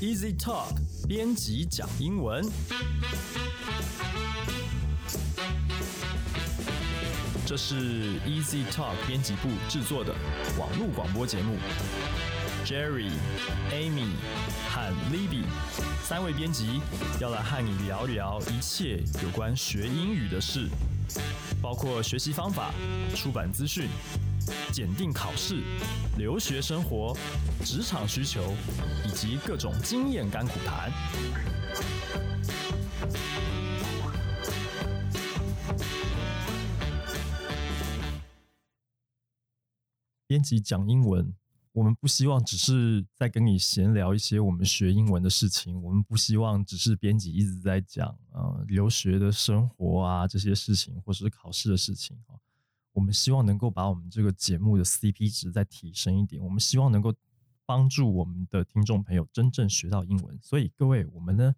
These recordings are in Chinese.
Easy Talk 编辑讲英文。这是 Easy Talk 编辑部制作的网络广播节目。Jerry、Amy 和 Libby 三位编辑要来和你聊聊一切有关学英语的事，包括学习方法、出版资讯、检定考试、留学生活、职场需求以及各种经验甘苦谈。编辑讲英文，我们不希望只是在跟你闲聊一些我们学英文的事情，我们不希望只是编辑一直在讲呃留学的生活啊这些事情，或者是考试的事情啊。我们希望能够把我们这个节目的 CP 值再提升一点，我们希望能够帮助我们的听众朋友真正学到英文。所以各位，我们呢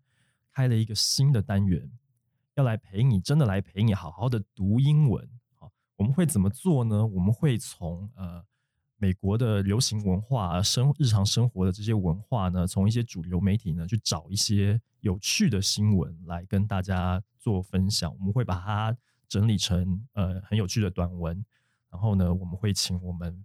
开了一个新的单元，要来陪你，真的来陪你好好的读英文。好，我们会怎么做呢？我们会从呃美国的流行文化、生日常生活的这些文化呢，从一些主流媒体呢去找一些有趣的新闻来跟大家做分享。我们会把它。整理成呃很有趣的短文，然后呢，我们会请我们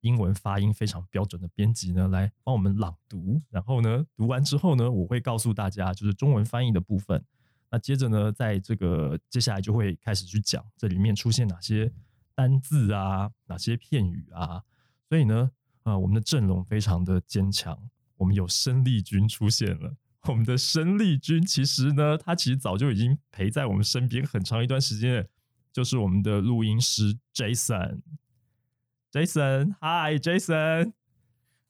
英文发音非常标准的编辑呢来帮我们朗读，然后呢读完之后呢，我会告诉大家就是中文翻译的部分。那接着呢，在这个接下来就会开始去讲这里面出现哪些单字啊，哪些片语啊。所以呢，呃，我们的阵容非常的坚强，我们有生力军出现了。我们的生力军其实呢，他其实早就已经陪在我们身边很长一段时间，就是我们的录音师 Jason。Jason，Hi，Jason，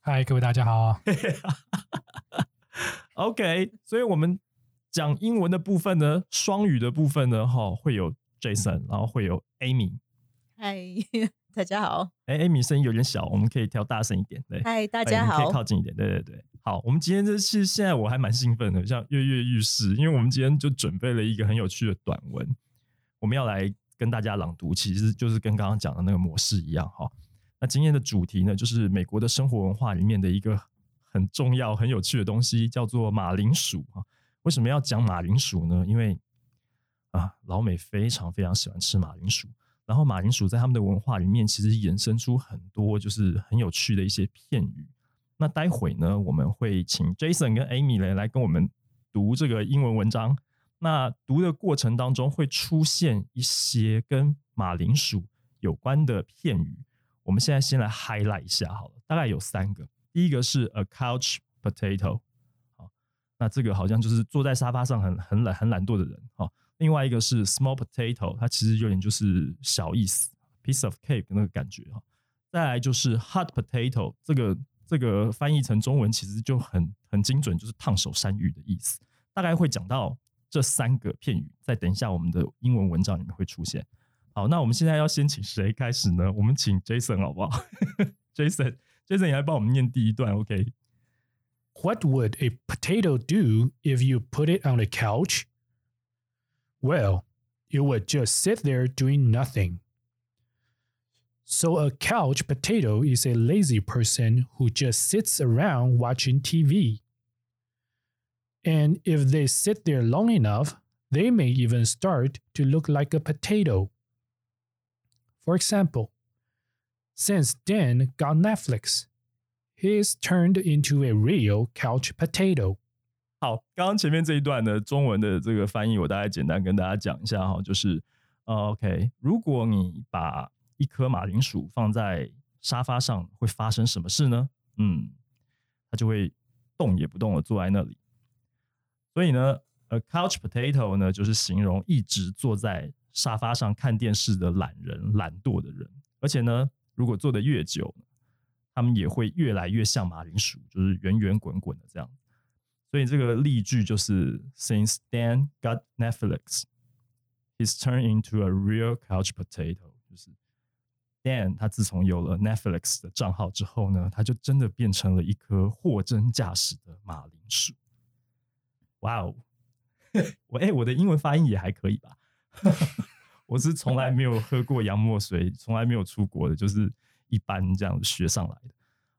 嗨，各位大家好。OK，所以我们讲英文的部分呢，双语的部分呢，哈，会有 Jason，然后会有 Amy。嗨，大家好。哎，Amy 声音有点小，我们可以调大声一点。对，嗨，大家好。可以靠近一点。对对对。好，我们今天这是现在我还蛮兴奋的，像跃跃欲试，因为我们今天就准备了一个很有趣的短文，我们要来跟大家朗读，其实就是跟刚刚讲的那个模式一样哈。那今天的主题呢，就是美国的生活文化里面的一个很重要、很有趣的东西，叫做马铃薯哈。为什么要讲马铃薯呢？因为啊，老美非常非常喜欢吃马铃薯，然后马铃薯在他们的文化里面，其实衍生出很多就是很有趣的一些片语。那待会呢，我们会请 Jason 跟 Amy 来来跟我们读这个英文文章。那读的过程当中会出现一些跟马铃薯有关的片语。我们现在先来 highlight 一下好了，大概有三个。第一个是 a couch potato，好，那这个好像就是坐在沙发上很很懒很懒惰的人。好，另外一个是 small potato，它其实有点就是小意思，piece of cake 那个感觉哈。再来就是 hot potato，这个。这个翻译成中文其实就很很精准，就是烫手山芋的意思。大概会讲到这三个片语，在等一下我们的英文文章里面会出现。好，那我们现在要先请谁开始呢？我们请 Jason 好不好？Jason，Jason，你来帮我们念第一段，OK。What would a potato do if you put it on a couch? Well, it would just sit there doing nothing. So, a couch potato is a lazy person who just sits around watching TV. And if they sit there long enough, they may even start to look like a potato. For example, since Dan got Netflix, he's turned into a real couch potato. 好，刚刚前面这一段的中文的这个翻译，我大概简单跟大家讲一下哈，就是，呃，OK，如果你把 一颗马铃薯放在沙发上会发生什么事呢？嗯，它就会动也不动的坐在那里。所以呢，a couch potato 呢，就是形容一直坐在沙发上看电视的懒人、懒惰的人。而且呢，如果坐的越久，他们也会越来越像马铃薯，就是圆圆滚滚的这样。所以这个例句就是 Since Dan got Netflix, he's turned into a real couch potato，Dan 他自从有了 Netflix 的账号之后呢，他就真的变成了一棵货真价实的马铃薯。哇哦，我哎，我的英文发音也还可以吧？我是从来没有喝过洋墨水，从来没有出国的，就是一般这样学上来的。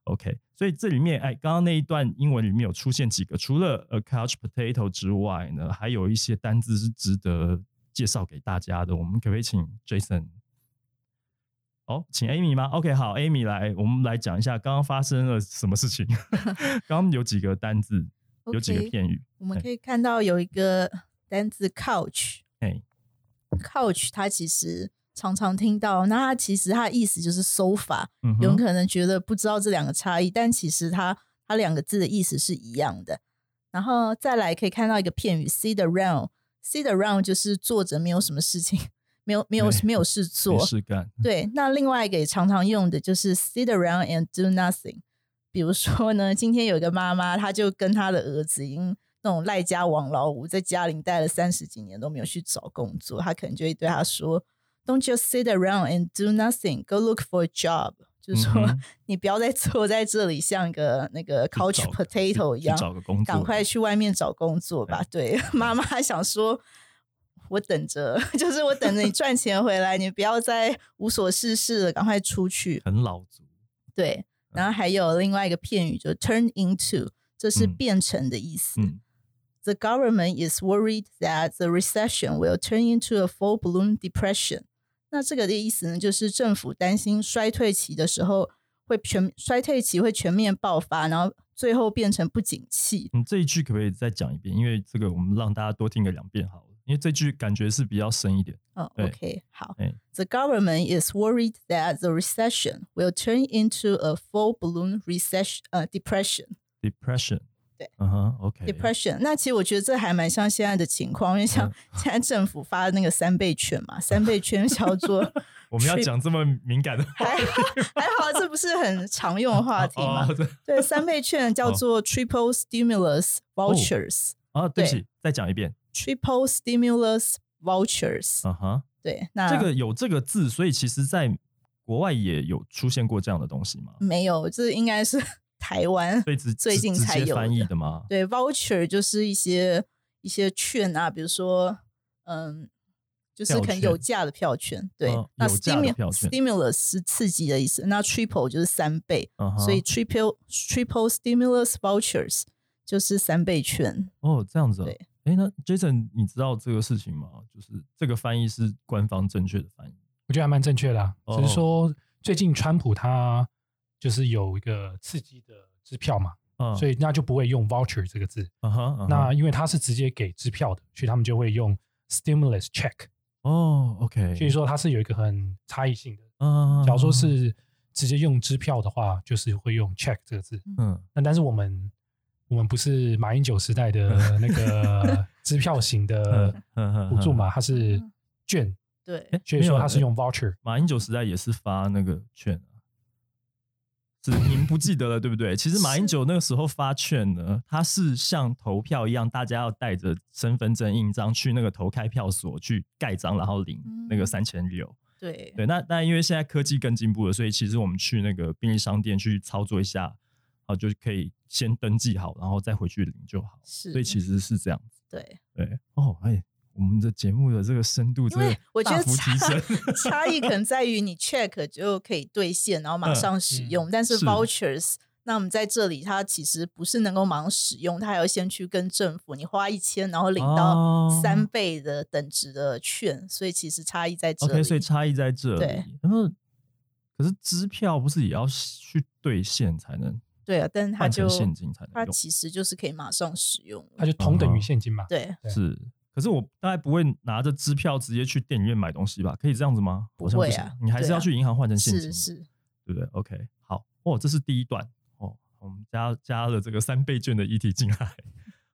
OK，所以这里面哎，刚刚那一段英文里面有出现几个，除了 a couch potato 之外呢，还有一些单字是值得介绍给大家的。我们可不可以请 Jason？哦，请 Amy 吗？OK，好，Amy 来，我们来讲一下刚刚发生了什么事情。刚刚有几个单字，有几个片语。我们可以看到有一个单字 couch，couch 哎，它其实常常听到，那它其实它的意思就是 sofa，嗯，有人可能觉得不知道这两个差异，但其实它它两个字的意思是一样的。然后再来可以看到一个片语 sit around，sit around 就是坐着没有什么事情，没有没有没有事没做。事干。对，那另外一个也常常用的就是 sit around and do nothing。比如说呢，今天有一个妈妈，她就跟她的儿子已经那种赖家王老五，在家里待了三十几年都没有去找工作，她可能就会对他说：“Don't just sit around and do nothing. Go look for a job。”就是说，嗯你不要再坐在这里，像一个那个 couch potato 一样，找个工作，赶快去外面找工作吧。对，妈妈还想说，我等着，就是我等着你赚钱回来，你不要再无所事事了，赶快出去。很老族。对，然后还有另外一个片语，就 turn into，这是嗯变成的意思。嗯 The government is worried that the recession will turn into a full blown depression。那这个的意思呢，就是政府担心衰退期的时候会全衰退期会全面爆发，然后最后变成不景气。嗯，这一句可不可以再讲一遍？因为这个我们让大家多听个两遍好了，因为这句感觉是比较深一点。哦对，OK，好。哎 The government is worried that the recession will turn into a full blown recession 呃 depression。，depression。对，嗯哼，OK。depression。那其实我觉得这还蛮像现在的情况，因为像嗯现在政府发的那个三倍券嘛，三倍券叫做我们要讲这么敏感的话还还好，这不是很常用的话题吗？哦，这对，三倍券叫做 triple stimulus vouchers，、啊，对不起，再讲一遍。Triple stimulus vouchers。嗯哼，对，那这个有这个字，所以其实在国外也有出现过这样的东西吗？没有，这应该是台湾最近才有翻译的的吗？对，voucher 就是一些一些券啊，比如说，嗯，就是票可能有价的票券。对，哦那有价的 stimu 票券 stimulus 是刺激的意思，那 triple 就是三倍，嗯，所以 triple triple stimulus vouchers 就是三倍券。哦，这样子、哦。对哎，那 Jason，你知道这个事情吗？就是这个翻译是官方正确的翻译。我觉得还蛮正确的、只是说最近川普他就是有一个刺激的支票嘛，嗯，所以那就不会用 voucher 这个字。嗯哼，那因为他是直接给支票的，所以他们就会用 stimulus check。哦，OK，所以说它是有一个很差异性的。嗯，假如说是直接用支票的话，就是会用 check 这个字。嗯，那但是我们我们不是马英九时代的 那个支票型的 补助嘛，它是券，对，诶所以说它是用 voucher。马英九时代也是发那个券啊，是 你们不记得了对不对？其实马英九那个时候发券呢，他是像投票一样，大家要带着身份证印章去那个投开票所去盖章，然后领那个嗯三千六。对，对，那那因为现在科技更进步了，所以其实我们去那个便利商店去操作一下，啊，就可以先登记好，然后再回去领就好。是，所以其实是这样子。对，对，哦，哎，我们的节目的这个深度因为真的我觉得大幅提差升。差异可能在于你 check 就可以兑现，然后马嗯上使嗯用，但是是 vouchers。那我们在这里，它其实不是能够马上使用，它还要先去跟政府，你花一千，然后领到哦三倍的等值的券，所以其实差异在这里。OK，所以差异在这对里。然后，可是支票不是也要去兑现才能对啊，但是它换就成现金才能用？它其实就是可以马上使用了。它就同等嗯于现金嘛。对，对是，可是我大概不会拿着支票直接去电影院买东西吧？可以这样子吗？不会啊你还是要去银行换成现金，是是，对不对？OK，好，哦，这是第一段哦，我们加加了这个三倍券的议题进来。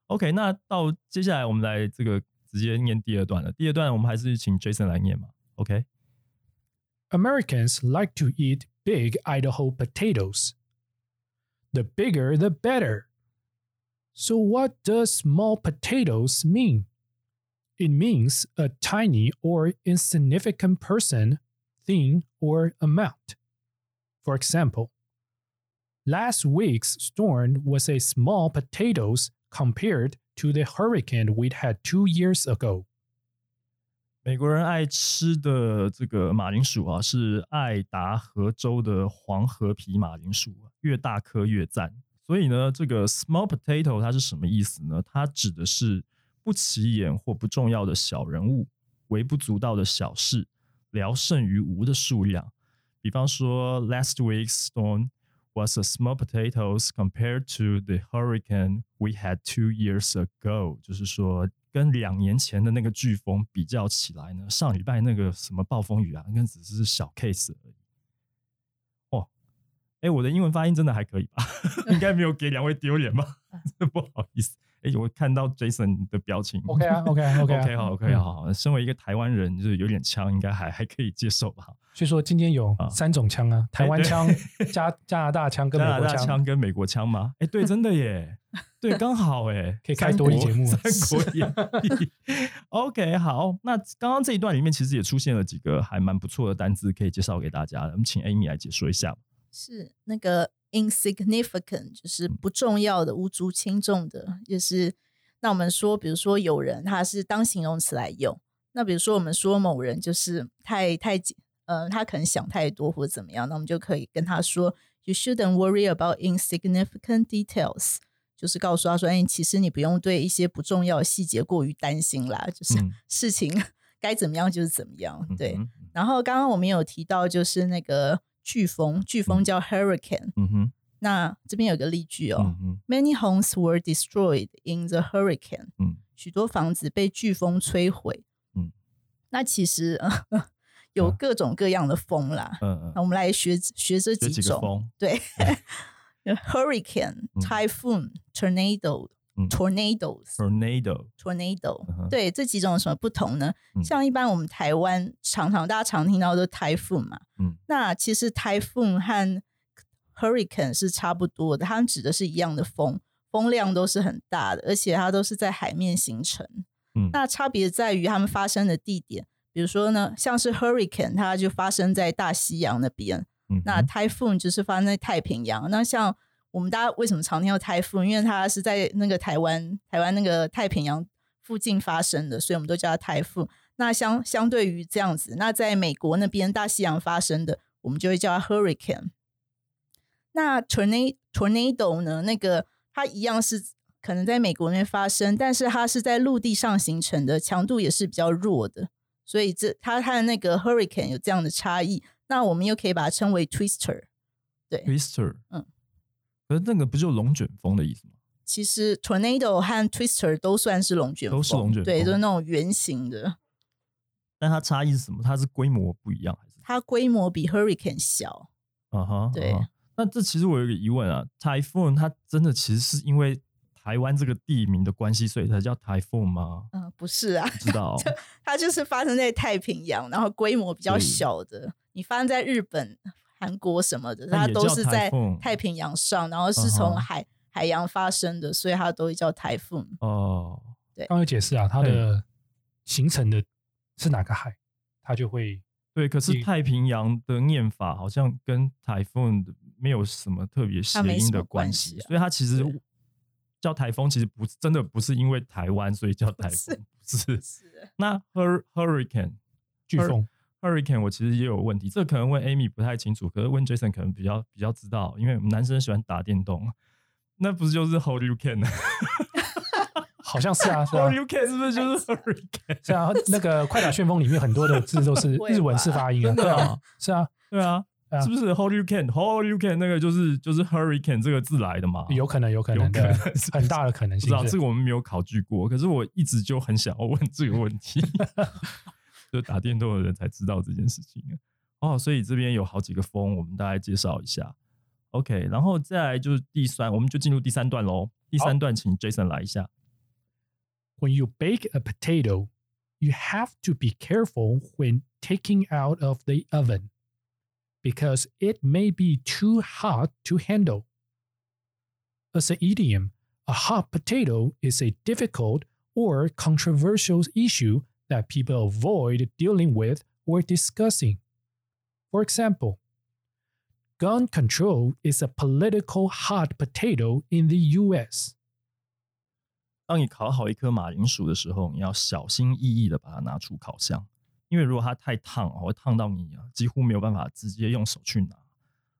OK，那到接下来我们来这个直接念第二段了。第二段我们还是请 Jason 来念嘛？OK，Americans like to eat big Idaho potatoes. The bigger, the better. So, what does small potatoes mean? It means a tiny or insignificant person, thing, or amount. For example, last week's storm was a small potatoes compared to the hurricane we'd had two years ago. 美国人爱吃的这个马铃薯啊，是爱达荷州的黄河皮马铃薯， 越大颗越赞。所以呢，这个 small potato 它是什么意思呢？它指的是不起眼或不重要的小人物，微不足道的小事，聊胜于无的数量。比方说，last week's storm was a small potatoes compared to the hurricane we had two years ago。就是说，跟两年前的那个飓风比较起来呢，上礼拜那个什么暴风雨啊，那只是小 case 而已。哦，哎，我的英文发音真的还可以吧？应该没有给两位丢脸吧？不好意思。哎，我看到 Jason 的表情，OK 啊，OK，OK，OK，好，OK，好，身为一个台湾人，就是有点腔，应该还还可以接受吧。所以说今天有三种腔啊，台湾腔、加加拿大腔跟美国腔跟美国腔吗？哎，对，真的耶，对，刚好哎，可以开多一节目。三国演义，OK，好，那刚刚这一段里面其实也出现了几个还蛮不错的单字，可以介绍给大家。我们请 Amy 来解说一下。是那个。insignificant 就是不重要的、无足轻重的，就是那我们说，比如说有人他是当形容词来用，那比如说我们说某人就是太太呃，他可能想太多或者怎么样，那我们就可以跟他说，You shouldn't worry about insignificant details，就是告诉他说，哎，其实你不用对一些不重要的细节过于担心啦，就是 事情 该怎么样就是怎么样，对。然后刚刚我们有提到，就是那个。飓风，飓风叫 hurricane。嗯哼，那这边有个例句哦，Many homes were destroyed in the hurricane。嗯，许多房子被飓风摧毁。嗯，那其实有各种各样的风啦。嗯嗯，那我们来学学这几种。对，hurricane、typhoon、tornado。Tornadoes, tornado, tornado，对这几种有什么不同呢？像一般我们台湾常常大家常听到的 typhoon 嘛，嗯，那其实 typhoon 和 hurricane 是差不多的，它们指的是一样的风，风量都是很大的，而且它都是在海面形成。嗯，那差别在于它们发生的地点，比如说呢，像是 hurricane 它就发生在大西洋那边，那 typhoon 就是发生在太平洋。那像我们大家为什么常听到台风？因为它是在那个台湾、台湾那个太平洋附近发生的，所以我们都叫它台风。那相相对于这样子，那在美国那边大西洋发生的，我们就会叫它 hurricane。那 tornado tornado 呢？那个它一样是可能在美国那边发生，但是它是在陆地上形成的，强度也是比较弱的，所以这它它的那个 hurricane 有这样的差异。那我们又可以把它称为 twister。对，twister，嗯。可是那个不就龙卷风的意思吗？其实 tornado 和 twister 都算是龙卷风，都是龙卷风，对，就是那种圆形的。但它差异是什么？它是规模不一样，还是它规模比 hurricane 小？啊哈，对。那这其实我有一个疑问啊，typhoon 它真的其实是因为台湾这个地名的关系，所以才叫 typhoon 吗？嗯，不是啊，知道，它就是发生在太平洋，然后规模比较小的。你发生在日本。韩国什么的，它都是在太平洋上，然后是从海海洋发生的，所以它都会叫台风。哦，对，刚有解释啊，它的形成的是哪个海，它就会对。可是太平洋的念法好像跟台风没有什么特别谐音的关系，所以它其实叫台风，其实不真的不是因为台湾所以叫台风，是是。那 hur hurricane 飓风。Hurricane，我其实也有问题，这可能问 Amy 不太清楚，可是问 Jason 可能比较比较知道，因为我们男生喜欢打电动，那不是就是 Hold You Can？好像是啊，是啊，Hold You Can 是不是就是 Hurricane？是啊，那个快打旋风里面很多的字都是日文式发音啊，对啊，是啊，对啊，是不是 Hold You Can？Hold You Can 那个就是就是 Hurricane 这个字来的嘛？有可能，有可能，可能很大的可能性。知道这个我们没有考据过，可是我一直就很想要问这个问题。就打电动的人才知道这件事情哦，所以这边有好几个风，我们大概介绍一下。OK，然后再来就是第三，我们就进入第三段喽。第三段，请 Jason 来一下。When you bake a potato, you have to be careful when taking out of the oven because it may be too hot to handle. As an idiom, a hot potato is a difficult or controversial issue that people avoid dealing with or discussing. For example, gun control is a political hot potato in the US. 当你烤好一颗马铃薯的时候，你要小心翼翼的把它拿出烤箱， 因为如果它太烫哦，会烫到你啊，几乎没有办法直接用手去拿。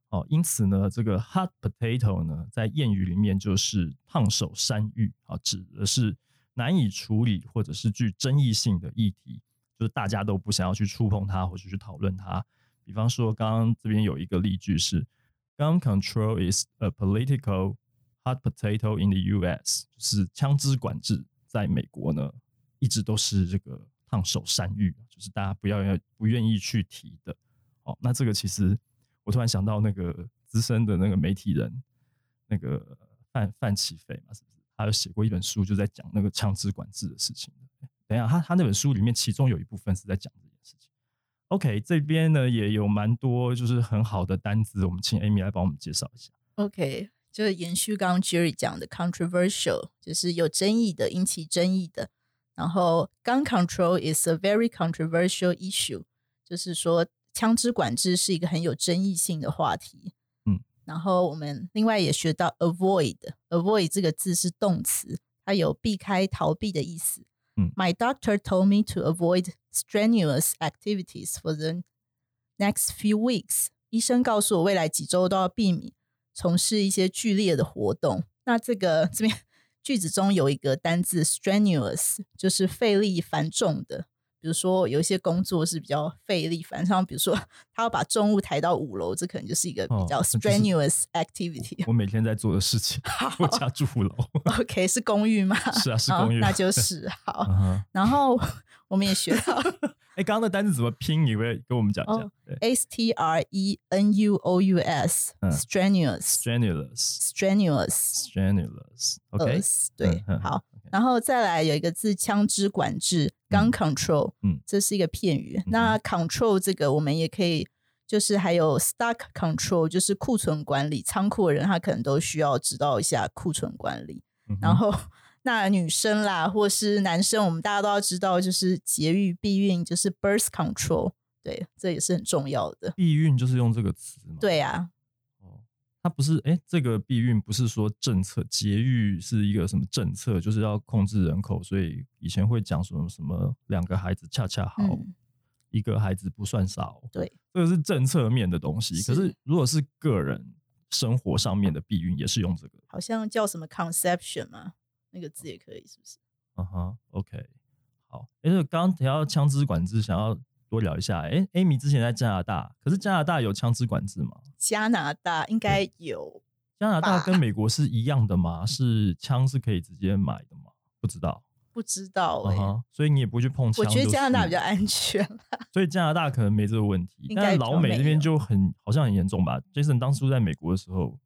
哦，因此呢，这个 hot potato 呢，在谚语里面就是烫手山芋啊，指的是 难以处理或者是具争议性的议题，就是大家都不想要去触碰它或者去讨论它。比方说，刚刚这边有一个例句是：Gun control is a political hot potato in the U.S.，就是枪支管制在美国呢，一直都是这个烫手山芋，就是大家不要要不愿意去提的。哦，那这个其实。我突然想到那个资深的那个媒体人，那个范范启飞嘛，是不是？他有写过一本书，就在讲那个枪支管制的事情。等一下，他他那本书里面，其中有一部分是在讲这件事情。OK，这边呢也有蛮多就是很好的单子，我们请 Amy 来帮我们介绍一下。OK，就是延续刚刚 Jerry 讲的 controversial，就是有争议的、引起争议的。然后，gun control is a very controversial issue，就是说。枪支管制是一个很有争议性的话题，然后我们另外也学到 avoid，avoid 这个字是动词，它有避开、逃避的意思。嗯，My doctor told me to avoid strenuous activities for the next few weeks。医生告诉我，未来几周都要避免从事一些剧烈的活动。那这个这边句子中有一个单字 strenuous，就是费力繁重的。比如说，有一些工作是比较费力，反正比如说，他要把重物抬到五楼，这可能就是一个比较 strenuous activity。我每天在做的事情，我家住五楼。OK，是公寓吗？是啊，是公寓，那就 是好。然后我们也学到，哎，刚刚的单词怎么拼？你会跟我们讲一下？S T R E N U O U S，strenuous，strenuous，strenuous。OK，对，好。然后再来有一个字，枪支管制，gun control，嗯，这是一个片语。那 control 这个我们也可以，就是还有 stock control，就是库存管理，仓库的人他可能都需要知道一下库存管理。然后那女生啦，或是男生，我们大家都要知道，就是节育避孕，就是 birth control，对，这也是很重要的。避孕就是用这个词吗？对呀。它不是哎，这个避孕不是说政策节育是一个什么政策，就是要控制人口，所以以前会讲什么什么两个孩子恰恰好，一个孩子不算少。对，这个是政策面的东西。可是如果是个人生活上面的避孕，也是用这个，好像叫什么 conception 嘛，那个字也可以，是不是？嗯哼，OK，好。哎，刚刚提到枪支管制，想要。多聊一下，哎，Amy 之前在加拿大，可是加拿大有枪支管制吗？加拿大应该有。加拿大跟美国是一样的吗？是枪是可以直接买的吗？不知道，不知道哎。所以你也不会去碰枪。我觉得加拿大比较安全。所以加拿大可能没这个问题，但是老美那边就很好像很严重吧？Jason 当初在美国的时候，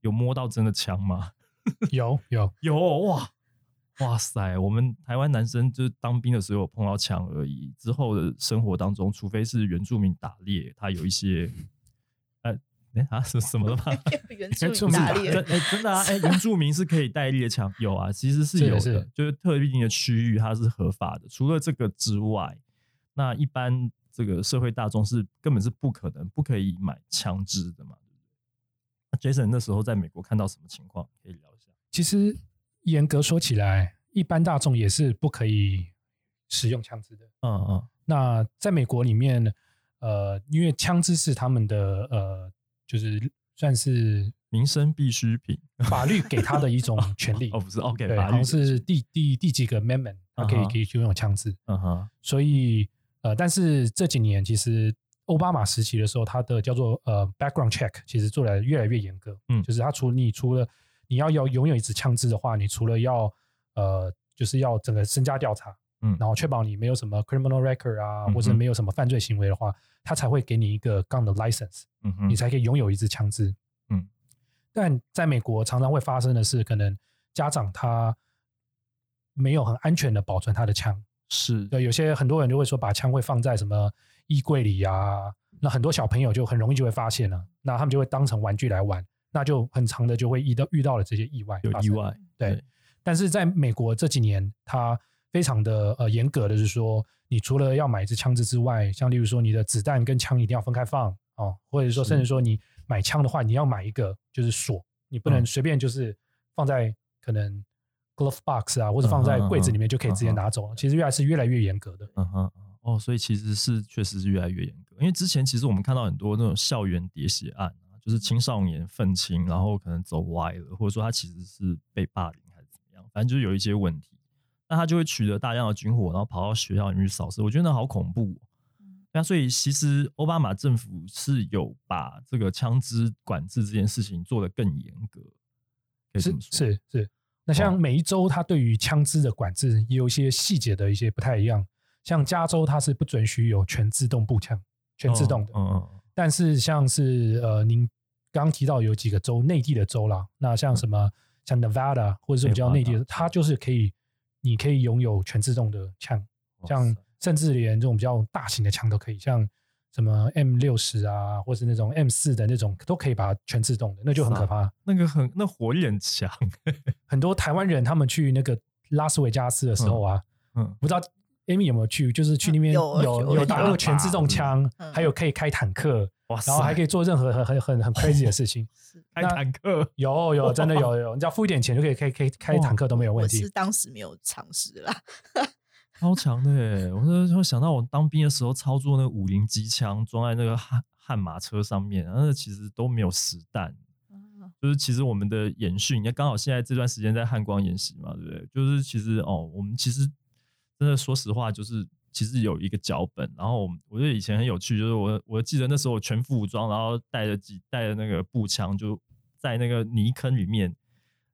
有摸到真的枪吗？有有 有哇！哇塞，我们台湾男生就是当兵的时候碰到枪而已，之后的生活当中，除非是原住民打猎，他有一些，呃，哎啊是什么了吗？原住民打猎，哎真的啊，哎原住民是可以带猎枪，有啊，其实是有的，就是特定的区域它是合法的。除了这个之外，那一般这个社会大众是根本是不可能不可以买枪支的嘛？那 Jason 那时候在美国看到什么情况？可以聊一下。其实。严格说起来，一般大众也是不可以使用枪支的。嗯嗯。那在美国里面，呃，因为枪支是他们的呃，就是算是民生必需品，法律给他的一种权利。哦，不是，OK，对，好像是第第第几个 amendment，他可以可以拥有枪支。嗯哼。所以呃，但是这几年其实奥巴马时期的时候，他的叫做呃 background check，其实做的越来越严格。嗯，就是他除你除了你要要拥有一支枪支的话，你除了要呃，就是要整个身家调查，嗯，然后确保你没有什么 criminal record 啊，或者没有什么犯罪行为的话，他才会给你一个 gun 的 license，嗯哼，你才可以拥有一支枪支，嗯。但在美国常常会发生的是，可能家长他没有很安全的保存他的枪，是。对，有些很多人就会说把枪会放在什么衣柜里呀，那很多小朋友就很容易就会发现了，那他们就会当成玩具来玩。那就很长的就会遇到遇到了这些意外，有意外，对。但是在美国这几年，它非常的呃严格的是说，你除了要买一支枪支之外，像例如说你的子弹跟枪一定要分开放哦，或者说甚至说你买枪的话，你要买一个就是锁，你不能随便就是放在可能 glove box 啊，或者放在柜子里面就可以直接拿走了。其实越来是越来越严格的。嗯哼哦，所以其实是确实是越来越严格。因为之前其实我们看到很多那种校园喋血案啊，就是青少年愤青，然后可能走歪了，或者说他其实是被霸凌还是怎么样，反正就是有一些问题，那他就会取得大量的军火，然后跑到学校里面去扫射。我觉得那好恐怖、哦。那所以其实奥巴马政府是有把这个枪支管制这件事情做得更严格，可以这是么说。是是。那像哦每一州，它对于枪支的管制也有一些细节的一些不太一样。像加州，它是不准许有全自动步枪，全自动的。嗯嗯嗯但是像是呃，您刚刚提到有几个州，内地的州啦，那像什么像 Nevada 或者是比较内地的它就是可以，你可以拥有全自动的枪，像甚至连这种比较大型的枪都可以，像什么 M 六十啊，或是那种 M 四的那种，都可以把它全自动的，那就很可怕。那个很那火力很强，很多台湾人他们去那个拉斯维加斯的时候啊，嗯，不知道 Amy 有没有去，就是去那边有有打那有个全自动枪，嗯还有可以开坦克，哇，然后还可以做任何很很很很 crazy 的事情。是开坦克，有有真的有有，你只要付一点钱就可以可以可以开坦克都没有问题我是。当时没有尝试啦。超强的耶！我那时候想到我当兵的时候操作那个五零机枪装在那个悍悍马车上面，那其实都没有实弹。就是其实我们的演训，你看刚好现在这段时间在汉光演习嘛，对不对？就是其实哦，我们其实真的说实话，就是其实有一个脚本，然后我我觉得以前很有趣，就是我我记得那时候我全副武装，然后带着几带着那个步枪，就在那个泥坑里面，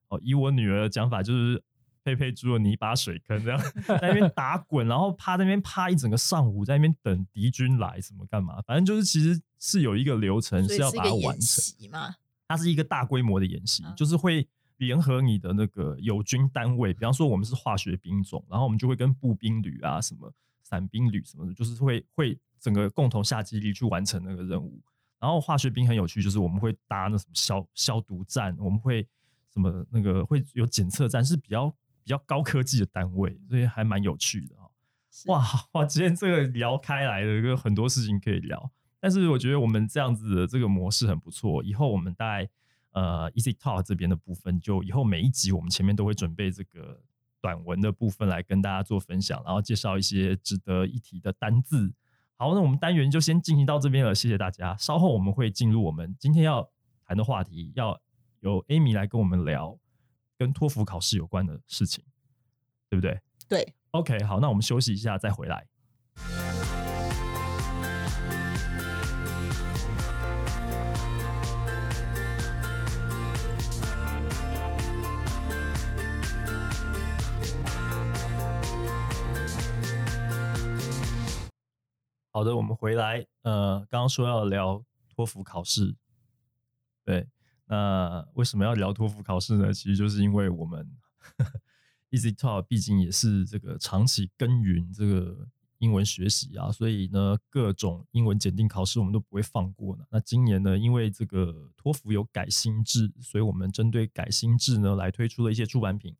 哦，以我女儿的讲法就是。佩佩猪的泥巴水坑，这样 在那边 打滚，然后趴在那边趴一整个上午，在那边等敌军来什么干嘛？反正就是其实是有一个流程是要把它完成。它是一个大规模的演习，嗯就是会联合你的那个友军单位，比方说我们是化学兵种，然后我们就会跟步兵旅啊、什么伞兵旅什么的，就是会会整个共同下基地去完成那个任务。然后化学兵很有趣，就是我们会搭那什么消消毒站，我们会什么那个会有检测站，是比较比较高科技的单位，所以还蛮有趣的哈、是哇 哇，今天这个聊开来的，有很多事情可以聊。但是我觉得我们这样子的这个模式很不错。以后我们大概呃 Easy Talk 这边的部分，就以后每一集我们前面都会准备这个短文的部分来跟大家做分享，然后介绍一些值得一提的单字。好，那我们单元就先进行到这边了，谢谢大家。稍后我们会进入我们今天要谈的话题，要由 Amy 来跟我们聊跟托福考试有关的事情，对不对？对，OK，好，那我们休息一下再回来。好的，我们回来。呃，刚刚说要聊托福考试，对，那为什么要聊托福考试呢？其实就是因为我们 Easy Talk 毕竟也是这个长期耕耘这个英文学习啊，所以呢，各种英文检定考试我们都不会放过呢。那今年呢，因为这个托福有改新制，所以我们针对改新制呢来推出了一些出版品。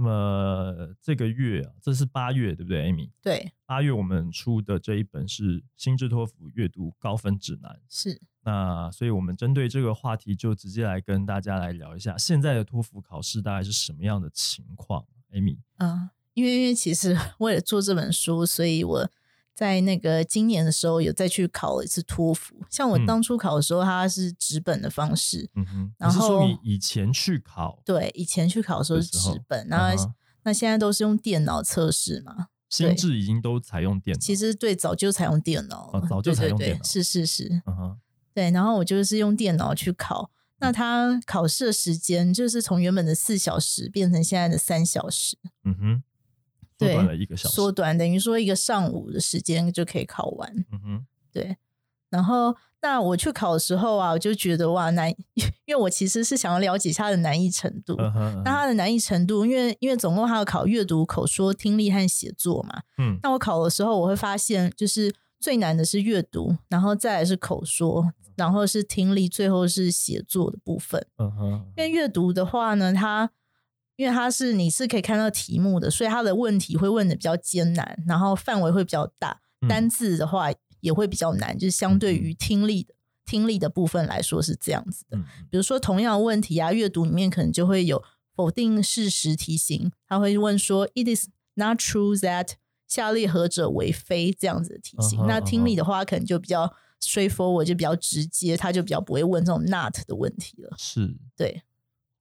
那么这个月啊，这是八月对不对，Amy？对，八月我们出的这一本是《心智托福阅读高分指南》。是那所以，我们针对这个话题，就直接来跟大家来聊一下现在的托福考试大概是什么样的情况。Amy，嗯，因为因为其实 为了做这本书，所以我在那个今年的时候有再去考了一次托福。像我嗯当初考的时候，它是纸本的方式，嗯哼，然你是说后你以前去考对，以前去考的时候是纸本，那、嗯那现在都是用电脑测试嘛。心智已经都采用电脑？其实对，早就采用电脑了，哦早就采用电脑是是是，嗯哼，对。然后我就是用电脑去考，嗯那它考试的时间就是从原本的四小时变成现在的三小时，嗯哼，缩对短了一个小时。缩短等于说一个上午的时间就可以考完。嗯哼，对，然后那我去考的时候啊，我就觉得哇难，因为我其实是想要了解它的难易程度。那它的难易程度，因为因为总共还要考阅读、口说、听力和写作嘛。嗯那我考的时候，我会发现就是最难的是阅读，然后再来是口说，然后是听力，最后是写作的部分。嗯哼，因为阅读的话呢，它因为它是你是可以看到题目的，所以它的问题会问的比较艰难，然后范围会比较大，嗯单字的话也会比较难，就是相对于听力的听力的部分来说是这样子的。嗯比如说同样的问题啊，阅读里面可能就会有否定事实题型，他会问说：“It is not true that 下列何者为非这样子的题型。那听力的话，可能就比较 straightforward，就比较直接，他就比较不会问这种 not 的问题了。是，对，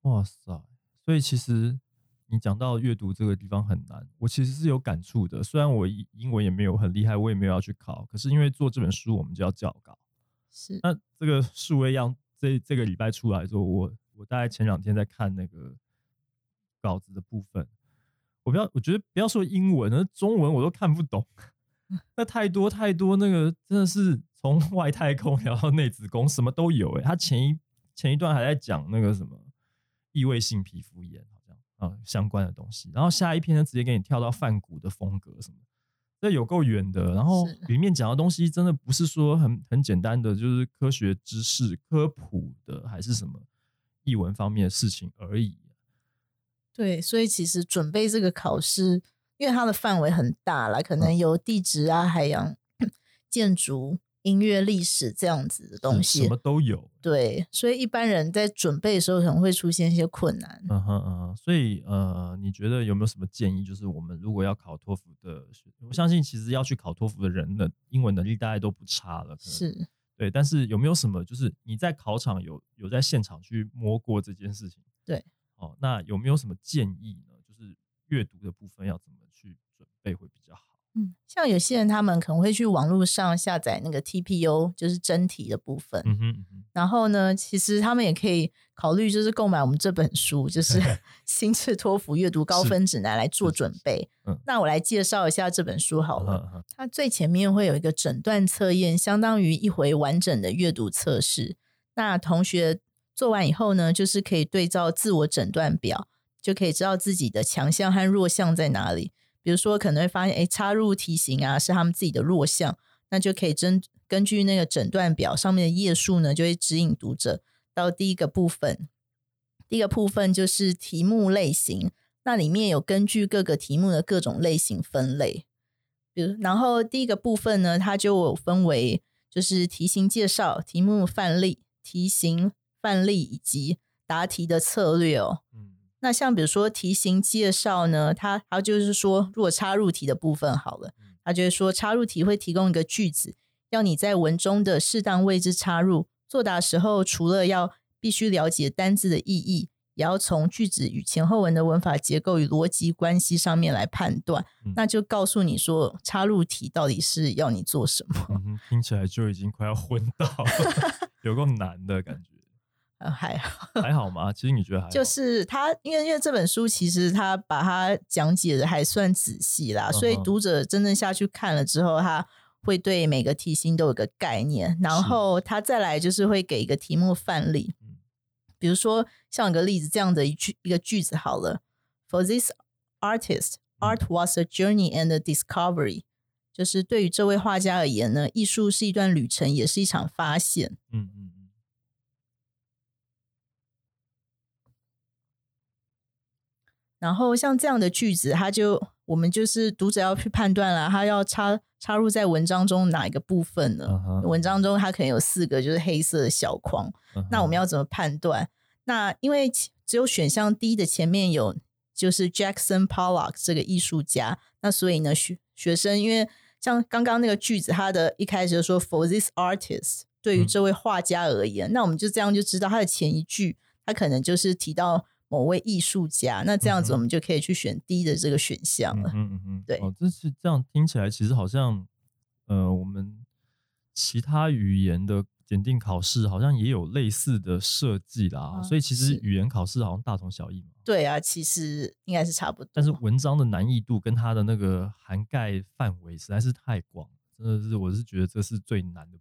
哇塞！所以其实你讲到阅读这个地方很难，我其实是有感触的。虽然我英英文也没有很厉害，我也没有要去考，可是因为做这本书，我们就要校稿。是那这个数位样这这个礼拜出来之后，我我大概前两天在看那个稿子的部分，我不要，我觉得不要说英文，那中文我都看不懂，那太多太多，那个真的是从外太空聊到内子宫，什么都有哎、他前一前一段还在讲那个什么异位性皮肤炎，好像啊、相关的东西，然后下一篇呢直接给你跳到泛古的风格什么的。这有够远的，然后是里面讲的东西真的不是说很很简单的，就是科学知识科普的，还是什么译文方面的事情而已。对，所以其实准备这个考试，因为它的范围很大啦，可能嗯有地质啊、海洋、建筑、音乐、历史这样子的东西什么。都有。对，所以一般人在准备的时候可能会出现一些困难。嗯哼嗯哼，所以呃，你觉得有没有什么建议？就是我们如果要考托福的学，我相信其实要去考托福的人的英文能力大概都不差了。是，对，但是有没有什么就是你在考场有有在现场去摸过这件事情？对，哦，那有没有什么建议呢？就是阅读的部分要怎么去准备会比较好？嗯，像有些人他们可能会去网络上下载那个 TPU，就是真题的部分。嗯哼嗯哼，然后呢，其实他们也可以考虑，就是购买我们这本书，就是《心智托福阅读高分指南》来做准备。嗯那我来介绍一下这本书好了。它最前面会有一个诊断测验，相当于一回完整的阅读测试。那同学做完以后呢，就是可以对照自我诊断表，就可以知道自己的强项和弱项在哪里。比如说，可能会发现，哎，插入题型啊是他们自己的弱项，那就可以针根据那个诊断表上面的页数呢，就会指引读者到第一个部分。第一个部分就是题目类型，那里面有根据各个题目的各种类型分类。比如，然后第一个部分呢，它就有分为就是题型介绍、题目范例、题型范例以及答题的策略哦。嗯那像比如说题型介绍呢，它它就是说，如果插入题的部分好了嗯，它就是说插入题会提供一个句子，要你在文中的适当位置插入。作答时候，除了要必须了解单字的意义，也要从句子与前后文的文法结构与逻辑关系上面来判断。嗯那就告诉你说，插入题到底是要你做什么？嗯，听起来就已经快要昏倒了，有够难的感觉。呃，还好。还好吗？其实你觉得还好就是他，因为因为这本书其实他把它讲解的还算仔细啦，所以读者真正下去看了之后，他会对每个题型都有个概念，然后他再来就是会给一个题目范例嗯，比如说像一个例子这样的一句一个句子好了，For this artist, 嗯 art was a journey and a discovery。就是对于这位画家而言呢，艺术是一段旅程，也是一场发现。嗯嗯然后像这样的句子，它就我们就是读者要去判断了，它要插插入在文章中哪一个部分呢？文章中它可能有四个就是黑色的小框，那我们要怎么判断？那因为只有选项 D 的前面有就是 Jackson Pollock 这个艺术家，那所以呢学学生因为像刚刚那个句子，他的一开始就说 For this artist，对于嗯这位画家而言，那我们就这样就知道他的前一句，他可能就是提到某位艺术家，那这样子我们就可以去选 D 的这个选项了。嗯嗯嗯，对哦，这是这样听起来，其实好像呃，我们其他语言的检定考试好像也有类似的设计啦，啊所以其实语言考试好像大同小异嘛。对啊，其实应该是差不多。但是文章的难易度跟它的那个涵盖范围实在是太广，真的是我是觉得这是最难的。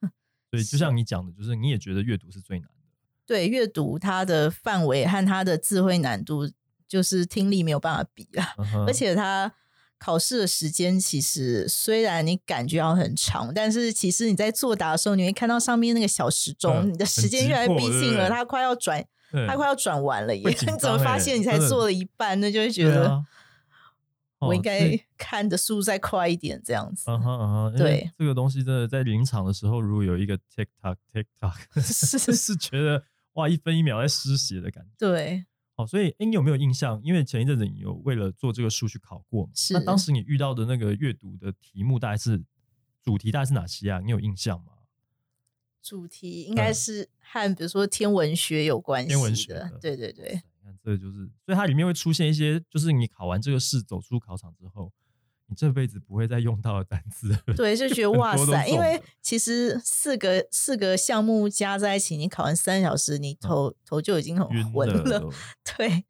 所以就像你讲的，就是你也觉得阅读是最难的。对阅读它的范围和它的智慧难度，就是听力没有办法比啊。而且它考试的时间其实虽然你感觉要很长，但是其实你在作答的时候，你会看到上面那个小时钟，嗯你的时间越来越逼近了，它快要转，对它快要转完了耶！你怎么发现你才做了一半？那就会觉得我应该 看的速度再快一点，这样子。嗯哼嗯哼，对这个东西真的在临场的时候，如果有一个 tick tock tick tock，是 是觉得哇一分一秒在失血的感觉。对，好，所以哎，你有没有印象？因为前一阵子你有为了做这个书去考过嘛？是那当时你遇到的那个阅读的题目大概是主题大概是哪些啊？你有印象吗？主题应该是和比如说天文学有关系天文学对对对，你看，这个就是，所以它里面会出现一些，就是你考完这个试，走出考场之后，你这辈子不会再用到的单词。对，就觉得哇塞，因为其实四个四个项目加在一起，你考完三小时，你头、头就已经很昏了。了。对，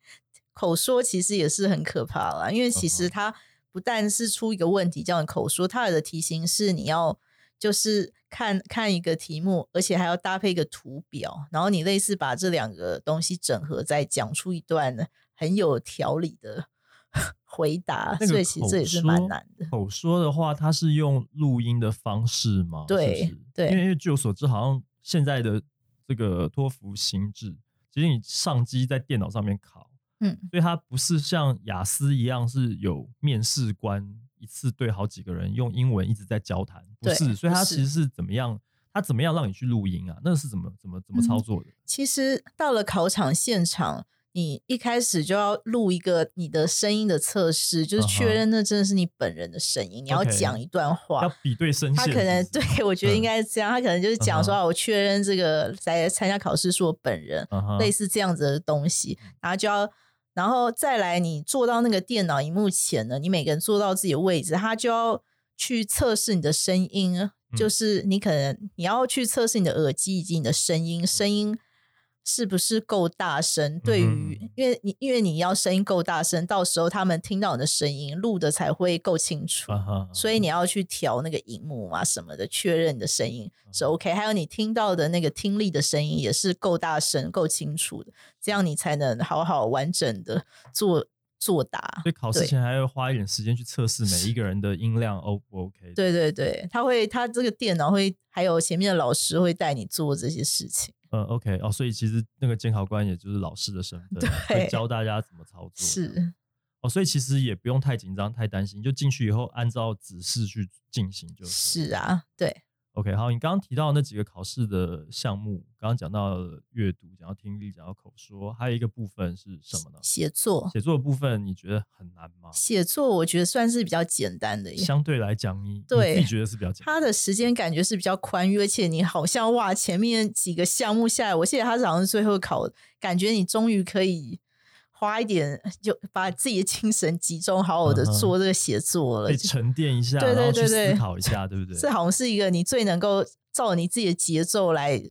口说其实也是很可怕啦，因为其嗯实它不但是出一个问题叫你口说，它有的题型是你要就是看看一个题目，而且还要搭配一个图表，然后你类似把这两个东西整合，再讲出一段很有条理的 回答，那个所以其实这也是蛮难的。口说的话，它是用录音的方式吗？对是对因为因为据我所知，好像现在的这个托福心智，其实你上机在电脑上面考，嗯，所以它不是像雅思一样是有面试官一次对好几个人用英文一直在交谈，不是，所以它其实是怎么样？他怎么样让你去录音啊？那个是怎么怎么怎么操嗯作的？其实到了考场现场，你一开始就要录一个你的声音的测试，就是确认那真的是你本人的声音，你要讲一段话。要比对声线他可能对我觉得应？嗯。该是这样，他可能就是讲说，我确认这个来参加考试是我本人，类似这样子的东西，然后就要，然后再来你坐到那个电脑荧幕前呢，你每个人坐到自己的位置，他就要去测试你的声音，嗯。就是你可能你要去测试你的耳机以及你的声音，声音是不是够大声？对于，嗯因为你因为你要声音够大声，到时候他们听到你的声音录的才会够清楚。所以你要去调那个荧幕啊什么的，确认你的声音是 OK，还有你听到的那个听力的声音也是够大声、够清楚的，这样你才能好好完整的做作答所。以考试前还要花一点时间去测试每一个人的音量 O 不 OK？，对对对，他会，他这个电脑会，还有前面的老师会带你做这些事情。呃，OK 哦，所以其实那个监考官也就是老师的身份，对会教大家怎么操作。是，哦，所以其实也不用太紧张、太担心，就进去以后按照指示去进行就是。是啊，对，OK，好，你刚刚提到那几个考试的项目，刚刚讲到阅读，讲到听力，讲到口说，还有一个部分是什么呢？写作，写作的部分，你觉得很难吗？写作我觉得算是比较简单的耶。相对来讲，你你对你觉得是比较简单。它的时间感觉是比较宽裕，而且你好像哇，前面几个项目下来，我记得它是好像是最后考，感觉你终于可以花一点，就把自己的精神集中，好好的做这个写作了。沉淀一下，对对然后去对对思考一下，对不对？这好像是一个你最能够照你自己的节奏来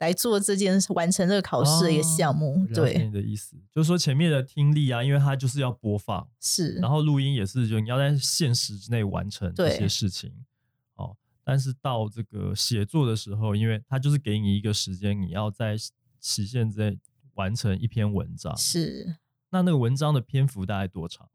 来做这件完成这个考试的一个项目。哦对，你的意思，就是说前面的听力啊，因为它就是要播放，是，然后录音也是，就你要在限时之内完成这些事情。哦，但是到这个写作的时候，因为它就是给你一个时间，你要在期限之内完成一篇文章。是，那那个文章的篇幅大概多长？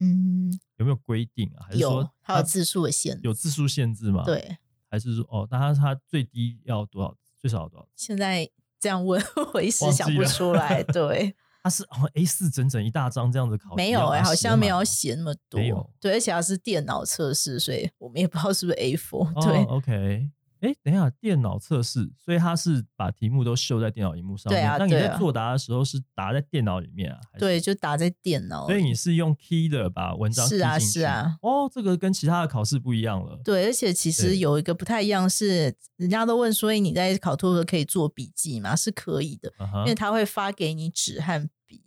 嗯，有没有规定啊？还是有说，它还有字数的限制。有字数限制吗？，对，还是说哦，那它它最低要多少？最少要多少？现在这样问，我一时想不出来。对。它是哦 A 四整整一大张这样子考题，没有哎、哎、好像没有写那么多没有。对，而且它是电脑测试，所以我们也不知道是不是 A4、哦、对，，OK。哎，等一下，电脑测试，所以他是把题目都秀在电脑荧幕上面。对啊那你在作答的时候是答在电脑里面啊？对，就打在电脑。所以你是用 key 的把文章是啊是啊。哦，这个跟其他的考试不一样了。对，而且其实有一个不太一样是，人家都问所以你在考托福可以做笔记吗？是可以的，因为他会发给你纸和笔，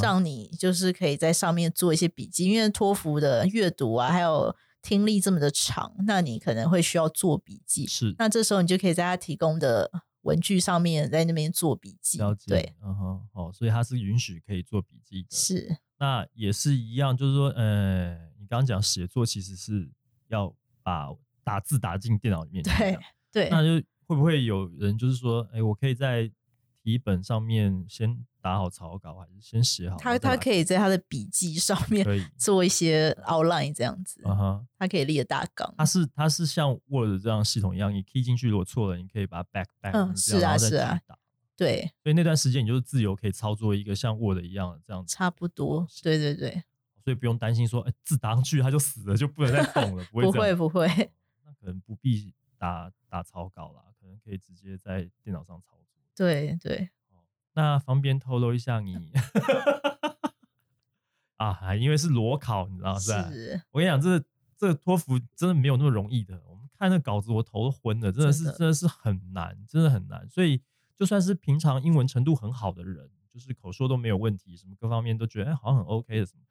让你就是可以在上面做一些笔记。因为托福的阅读啊，还有听力这么的长，那你可能会需要做笔记。是那这时候你就可以在他提供的文具上面，在那边做笔记。了解，对，，嗯哼，哦，所以他是允许可以做笔记的。是。那也是一样，就是说，呃，你刚刚讲写作其实是要把打字打进电脑里面去对，对，那就会不会有人就是说，哎，我可以在题本上面先打好草稿，还是先写好？他他可以，在他的笔记上 面，做一些 outline 这样子，嗯哼，他可以列大纲。他是他是像 Word 这样系统一样，你 key 进去，如果错了，你可以把它 back back，嗯是啊是啊打。对，所以那段时间你就是自由可以操作一个像 Word 一样的这样子，差不多。对对对，所以不用担心说，哎，字打上去它就死了，就不能再动了，不会不会不会，那可能不必打打草稿啦，可能可以直接在电脑上操作。对对，那方便透露一下你 啊，还因为是裸考，你知道是吧？是我跟你讲，这这托福真的没有那么容易的。我们看那稿子，我头都昏了，真的是真的真的是很难，真的很难。所以就算是平常英文程度很好的人，就是口说都没有问题，什么各方面都觉得哎好像很 OK 的什么，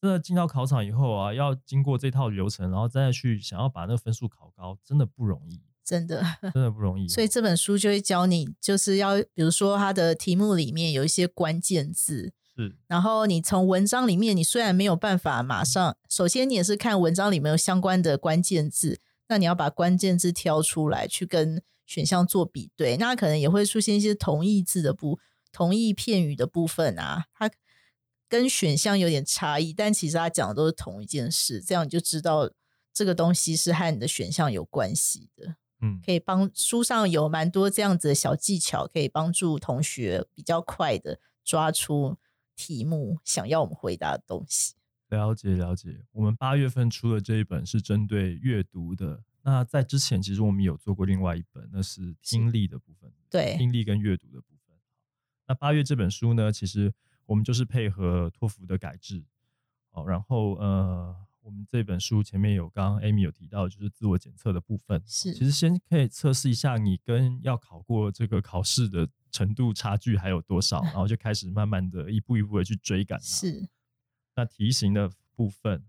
真的进到考场以后啊，要经过这套流程，然后再去想要把那个分数考高，真的不容易，真的。真的不容易。所以这本书就会教你，就是要比如说它的题目里面有一些关键字，是然后你从文章里面，你虽然没有办法马上，首先你也是看文章里面有相关的关键字，那你要把关键字挑出来，去跟选项做比对，那可能也会出现一些同义字的部、同义片语的部分啊，它跟选项有点差异，但其实它讲的都是同一件事，这样你就知道这个东西是和你的选项有关系的。嗯可以帮书上有蛮多这样子的小技巧，可以帮助同学比较快的抓出题目想要我们回答的东西。了解了解，我们八月份出的这一本是针对阅读的。那在之前，其实我们有做过另外一本，那是听力的部分，对听力跟阅读的部分。那八月这本书呢，其实我们就是配合托福的改制，哦，然后呃，我们这本书前面有刚刚 Amy 有提到，就是自我检测的部分，是其实先可以测试一下你跟要考过这个考试的程度差距还有多少，然后就开始慢慢的一步一步的去追赶它。是那题型的部分，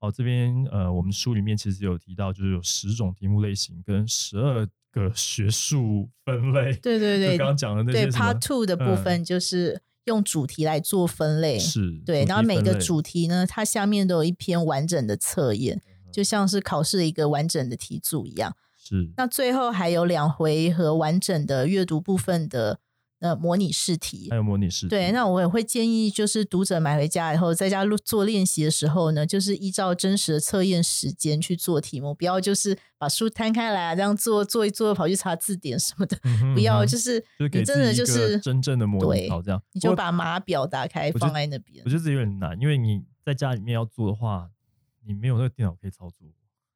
哦，这边呃，我们书里面其实有提到，就是有十种题目类型跟十二个学术分类。对对对刚刚讲的那些对，Part Two 的部嗯分就是用主题来做分类，是，对，然后每个主题呢，它下面都有一篇完整的测验，嗯就像是考试的一个完整的题组一样。是那最后还有两回合完整的阅读部分的呃模拟试题还，有模拟试题。对，那我也会建议，就是读者买回家以后，在家录做练习的时候呢，就是依照真实的测验时间去做题目，不要就是把书摊开来啊，这样做做一做，跑去查字典什么的，嗯不要就是真的就是真正的模拟对考这样你就把码表打开放在那边我觉得这有点难，因为你在家里面要做的话，你没有那个电脑可以操作，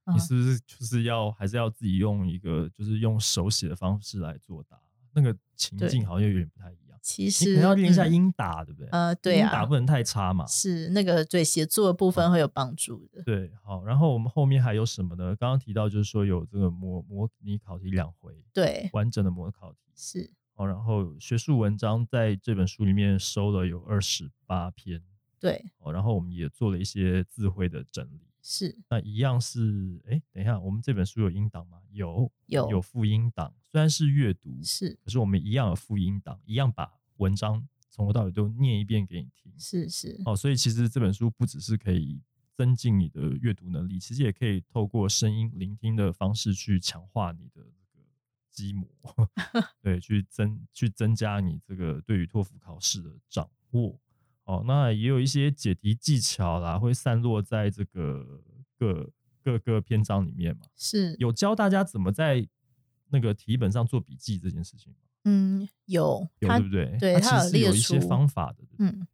嗯你是不是就是要还是要自己用一个就是用手写的方式来作答？那个情境好像有点不太一样。其实你要练一下嗯音打，对不对？呃，对啊音打不，能太差嘛。是那个对写作的部分会有帮助的。对，好，然后我们后面还有什么呢？刚刚提到就是说有这个模模拟考题两回，对，完整的模考题。是哦，然后学术文章在这本书里面收了有二十八篇对，哦，然后我们也做了一些字汇的整理。是那一样是，哎，等一下，我们这本书有音档吗？有，有有副音档，虽然是阅读，是可是我们一样有副音档，一样把文章从头到尾都念一遍给你听。是是，哦，所以其实这本书不只是可以增进你的阅读能力，其实也可以透过声音聆听的方式去强化你的这个基模，对，去增去增加你这个对于托福考试的掌握。哦，那也有一些解题技巧啦，会散落在这个各各个篇章里面嘛。是有教大家怎么在那个题本上做笔记这件事情吗？嗯有有它对不对？对它其实有列有一些出方法的，对对嗯，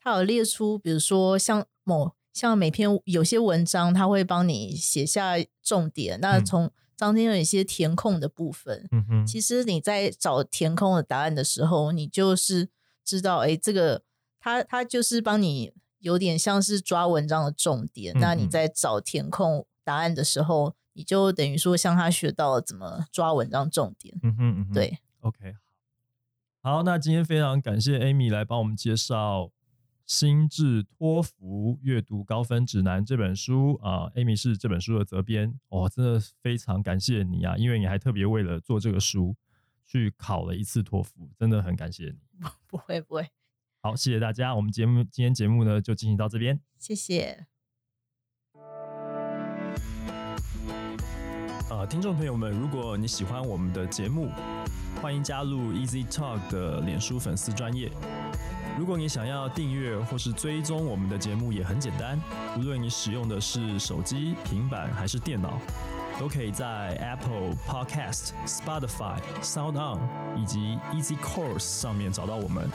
它有列出，比如说像某像每篇有些文章，它会帮你写下重点。那嗯从中间有一些填空的部分，嗯哼，其实你在找填空的答案的时候，你就是知道，哎，这个它它就是帮你有点像是抓文章的重点。那你在找填空答案的时候，你就等于说向他学到了怎么抓文章重点。嗯哼，嗯哼，对，OK，好，那今天非常感谢 Amy 来帮我们介绍《心智托福阅读高分指南》这本书啊、Amy 是这本书的责编，哦，真的非常感谢你啊，因为你还特别为了做这个书去考了一次托福，真的很感谢你。不 会不会，好，谢谢大家，我们节目今天节目呢就进行到这边。谢谢。呃，听众朋友们，如果你喜欢我们的节目，欢迎加入 Easy Talk 的脸书粉丝专业。如果你想要订阅或是追踪我们的节目，也很简单，无论你使用的是手机、平板还是电脑，都可以在 Apple Podcast、Spotify、Sound On 以及 Easy Course 上面找到我们。